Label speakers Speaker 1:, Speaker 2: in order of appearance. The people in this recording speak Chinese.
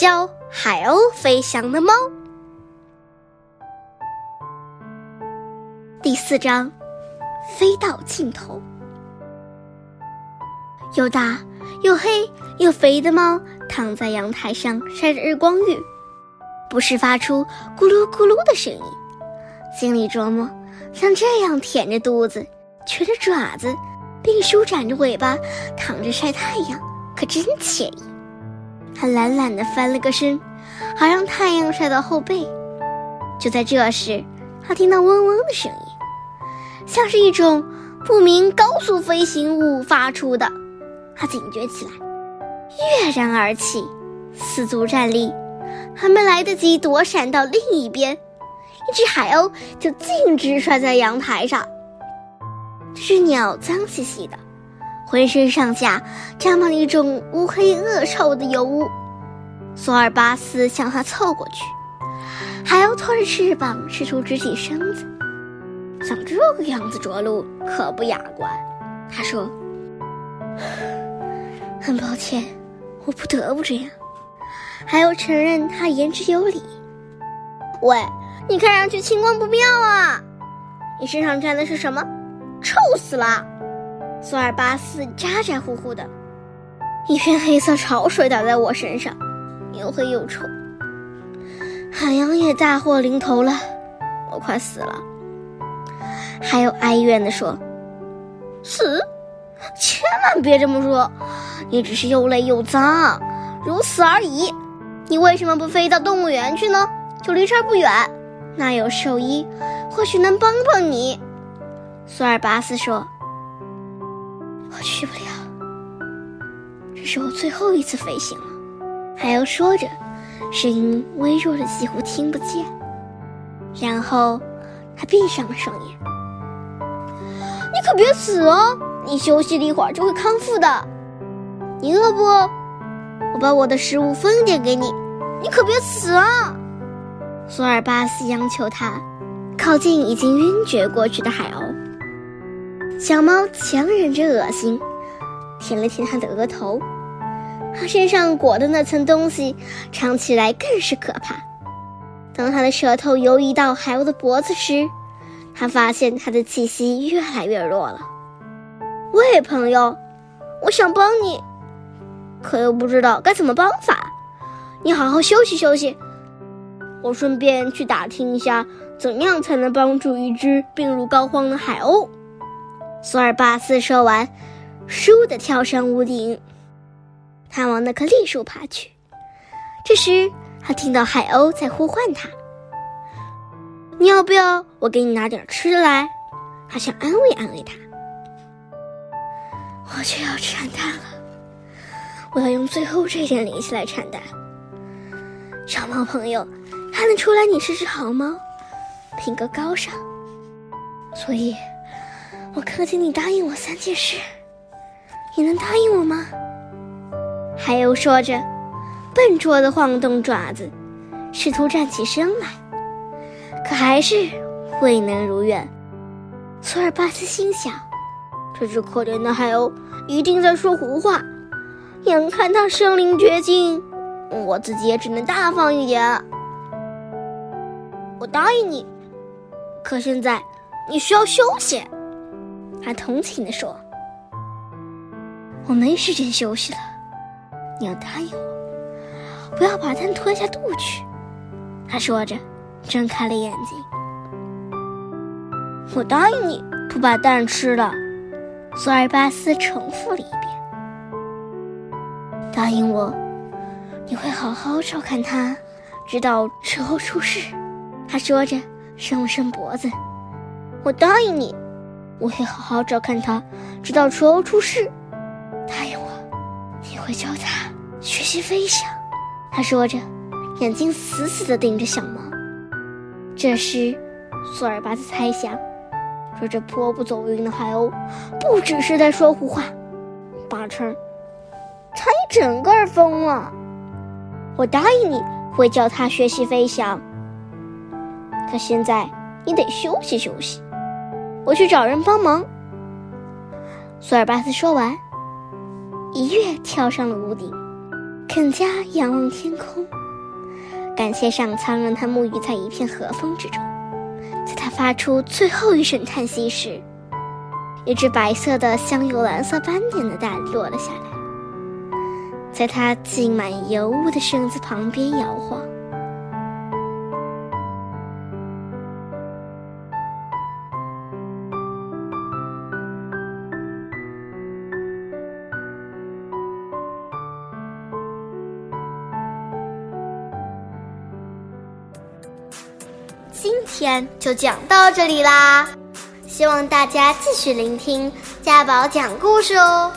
Speaker 1: 教海鸥飞翔的猫。第四章，飞到尽头。又大又黑又肥的猫躺在阳台上晒着日光浴，不时发出咕噜咕噜的声音，心里琢磨：像这样舔着肚子、瘸着爪子，并舒展着尾巴躺着晒太阳，可真惬意。他懒懒地翻了个身，好让太阳晒到后背。就在这时，他听到嗡嗡的声音，像是一种不明高速飞行物发出的。他警觉起来，跃然而起，四足站立，还没来得及躲闪到另一边，一只海鸥就径直摔在阳台上。这只鸟脏兮兮的，浑身上下沾满了一种乌黑恶臭的油污。索尔巴斯向他凑过去，海鸥拖着翅膀试图直起身子，像这个样子着陆可不雅观。他说。很抱歉，我不得不这样。还要承认他言之有理。喂，你看上去情况不妙啊！你身上沾的是什么？臭死了！索尔巴斯咋咋呼呼的，一片黑色潮水打在我身上，又黑又臭。海洋也大祸临头了，我快死了。还有哀怨的说：“死。”千万别这么说，你只是又累又脏，如此而已。你为什么不飞到动物园去呢？就离这儿不远，那有兽医，或许能帮帮你。索尔巴斯说：“我去不了，这是我最后一次飞行了。”海鸥说着，声音微弱的几乎听不见。然后他闭上了双眼。“你可别死哦！”你休息了一会儿就会康复的。你饿不？我把我的食物分点给你。你可别死啊！索尔巴斯央求他，靠近已经晕厥过去的海鸥。小猫强忍着恶心，舔了舔它的额头。它身上裹的那层东西尝起来更是可怕。当它的舌头游移到海鸥的脖子时，他发现他的气息越来越弱了。喂，朋友，我想帮你，可又不知道该怎么帮法。你好好休息休息，我顺便去打听一下，怎样才能帮助一只病入膏肓的海鸥。索尔巴斯说完，倏地跳上屋顶，他往那棵栗树爬去。这时，他听到海鸥在呼唤他：“你要不要我给你拿点吃的来？”他想安慰安慰他。我却要产蛋了，我要用最后这点力气来产蛋。小猫朋友，看得出来你是只好猫，品格高尚，所以，我恳请你答应我三件事。你能答应我吗？海鸥说着，笨拙的晃动爪子，试图站起身来，可还是未能如愿。索尔巴斯心想。这只可怜的海鸥一定在说胡话，眼看它生灵绝境，我自己也只能大方一点。我答应你，可现在你需要休息。他同情地说：“我没时间休息了，你要答应我，不要把蛋吞下肚去。”他说着，睁开了眼睛。我答应你，不把蛋吃了。索尔巴斯重复了一遍：“答应我，你会好好照看他，直到之后出事。”他说着，伸了伸脖子。“我答应你，我会好好照看他，直到之后出事。”答应我，你会教他学习飞翔。他说着，眼睛死死地盯着小猫。这时，索尔巴斯猜想。说这颇不走运的海鸥，不只是在说胡话，八成他一整个疯了。我答应你会教他学习飞翔，可现在你得休息休息。我去找人帮忙。索尔巴斯说完，一跃跳上了屋顶，肯加仰望天空，感谢上苍让他沐浴在一片和风之中。在他发出最后一声叹息时，一只白色的、镶有蓝色斑点的蛋落了下来，在他浸满油污的身子旁边摇晃。今天就讲到这里啦，希望大家继续聆听家宝讲故事哦。